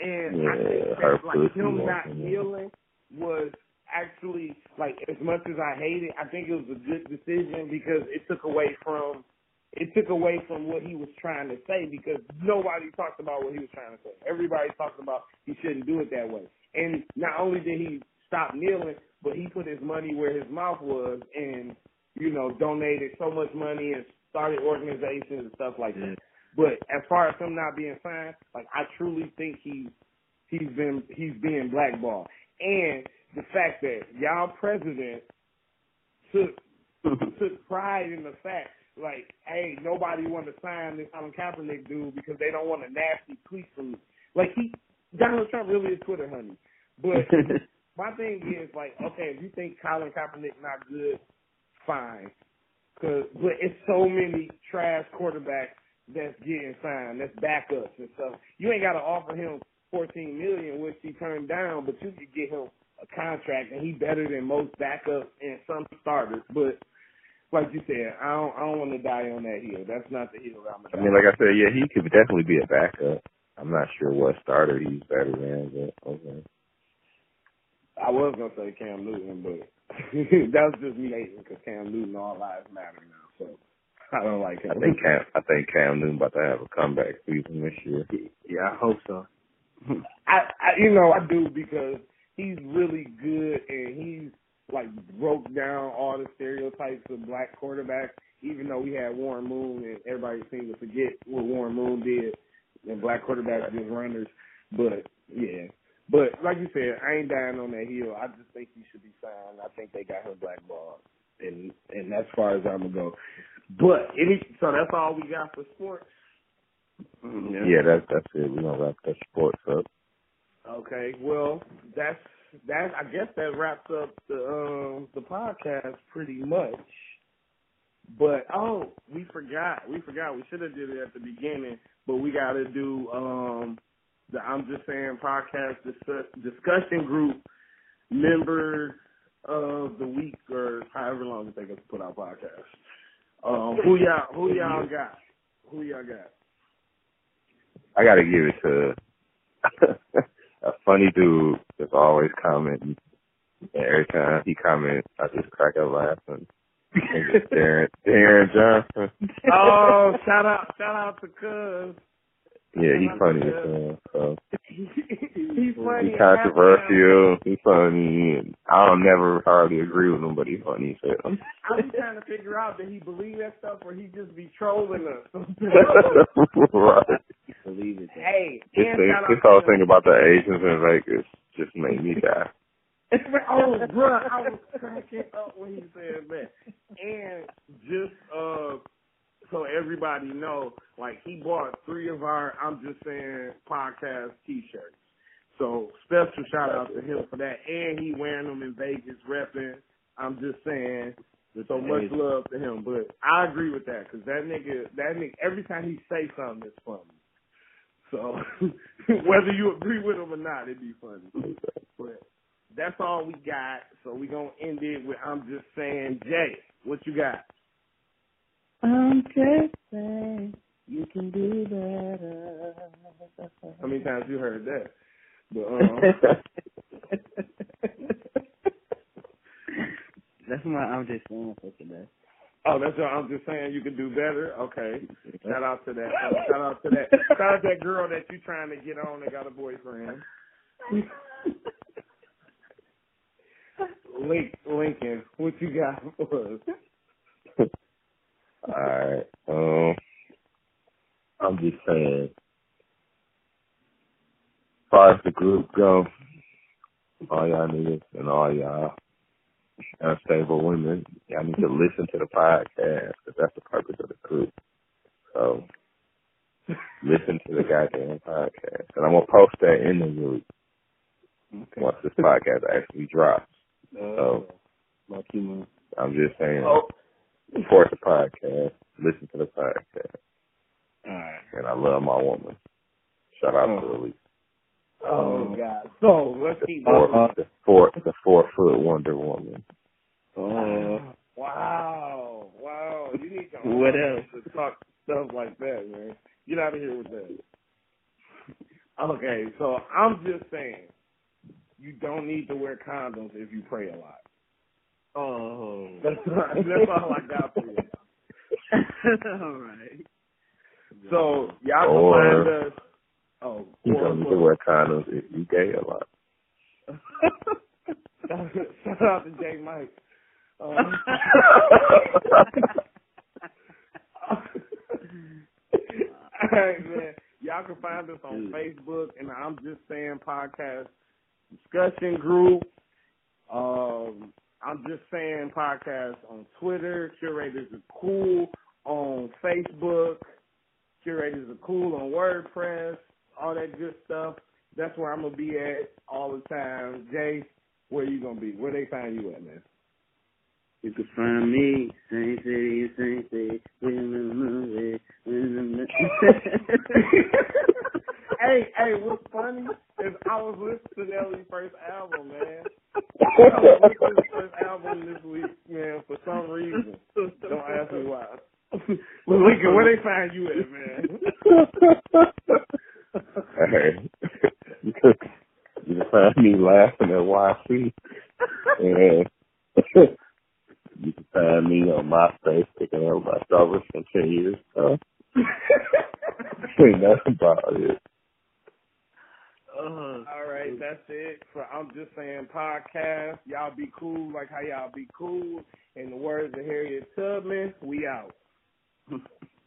And I think that like him not healing was actually like as much as I hate it, I think it was a good decision because it took away from it took away from what he was trying to say because nobody talked about what he was trying to say. Everybody talked about he shouldn't do it that way. And not only did he stop kneeling, but he put his money where his mouth was and, you know, donated so much money and started organizations and stuff like that. But as far as him not being signed, like I truly think he he's been he's being blackballed. And the fact that y'all president took [laughs] took pride in the fact like, hey, nobody want to sign this Colin Kaepernick dude because they don't want a nasty tweet from me. Like he Donald Trump really is Twitter honey. But [laughs] my thing is like, okay, if you think Colin Kaepernick not good, fine. Cause, but it's so many trash quarterbacks that's getting signed, that's backups and stuff. You ain't got to offer him fourteen million, which he turned down, but you could get him a contract, and he better than most backups and some starters. But like you said, I don't, I don't want to die on that hill. That's not the hill I'm I mean, like I said, yeah, he could definitely be a backup. I'm not sure what starter he's better than, but okay. I was gonna say Cam Newton, but [laughs] that was just me hating because Cam Newton all lives matter now. So I don't like him. I think Cam, I think Cam Newton about to have a comeback season this year. yeah, I hope so. I, I, you know, I do because he's really good and he's like broke down all the stereotypes of black quarterbacks. Even though we had Warren Moon and everybody seemed to forget what Warren Moon did and black quarterbacks just runners. But yeah, but like you said, I ain't dying on that hill. I just think he should be signed. I think they got him blackballed, and and that's far as I'm gonna go. But any so that's all we got for sports. Yeah, that's that's it. We're gonna wrap that sports up. Okay, well, that's that I guess that wraps up the um the podcast pretty much. But oh, we forgot. We forgot. We should have did it at the beginning, but we got to do um the I'm just saying podcast discuss, discussion group member of the week or however long it takes us to put our podcast. Um, who y'all who y'all got? Who y'all got? I gotta give it to [laughs] a funny dude that's always commenting. And every time he comments, I just crack up laughing. Darren, Darren Johnson. [laughs] Oh, shout out, shout out to Cuz. Yeah, he's funny as hell. So [laughs] he's funny. he's controversial. He's funny. I don't never hardly agree with him, but he's funny. So. I'm trying to figure out did he believe that stuff or he just be trolling us. [laughs] right. Believe it. Hey, This, and thing, shout out this to whole thing about the Asians in Vegas just made me die. [laughs] oh, bruh, I was cracking up when he said that. And just uh, so everybody know, like he bought three of our I'm just saying podcast T-shirts. So special shout out to him for that, and he wearing them in Vegas, repping. I'm just saying. So much love to him, but I agree with that because that nigga, that nigga, every time he say something, it's funny. So [laughs] whether you agree with him or not, it'd be funny. But that's all we got. So we gonna end it with I'm just saying, Jay, what you got? I'm just saying you can do better. How many times you heard that? But um, [laughs] That's my I'm just saying for today. oh, that's all. I'm just saying you can do better. Okay. Shout out to that. Uh, shout out to that. Shout out to that girl that you're trying to get on that got a boyfriend. [laughs] Link, Lincoln, what you got for us? [laughs] Alright. Um I'm just saying as far as the group go, all y'all niggas and all y'all unstable women, y'all need to listen to the podcast because that's the purpose of the group. So listen to the goddamn podcast. And I'm gonna post that in the group Okay. once this podcast actually drops. Uh, you know. I'm just saying Oh, support the podcast, listen to the podcast. All right. And I love my woman. Shout out to Oh. Elise. oh, oh. God. So let's keep Four, going. the four the four foot Wonder Woman. Oh. Wow, wow. You need to [laughs] What else? to talk stuff like that, man. Get out of here with that. Okay, so I'm just saying, you don't need to wear condoms if you pray a lot. Oh. That's, that's all I got for you. [laughs] All right. So y'all can Or- find us. Oh, You or- don't need to wear condoms if you gay a lot. [laughs] Shout out to Jay Mike. Um, [laughs] All right, man. Y'all can find us on Facebook and I'm just saying podcast discussion group. Um, I'm just saying podcast on Twitter. Curators are cool on Facebook. Curators are cool on WordPress. All that good stuff. That's where I'm gonna be at all the time. Jay, where you gonna be? Where they find you at, man? You can find me, same city, same city, in the movie, in the movie. [laughs] [laughs] hey, hey, what's funny is I was listening to Nelly's first album, man. I was listening to his first album this week, man, for some reason. Don't ask me why. [laughs] well, Lincoln, where they find you at, man? Hey, you can find me laughing at YC. And [laughs] you can find me on my MySpace picking up my strawberries from 10 years ago. [laughs] And that's about it. Oh, All right, that's it for I'm Just Saying podcast. Y'all be cool like how y'all be cool. In the words of Harriet Tubman, we out. [laughs]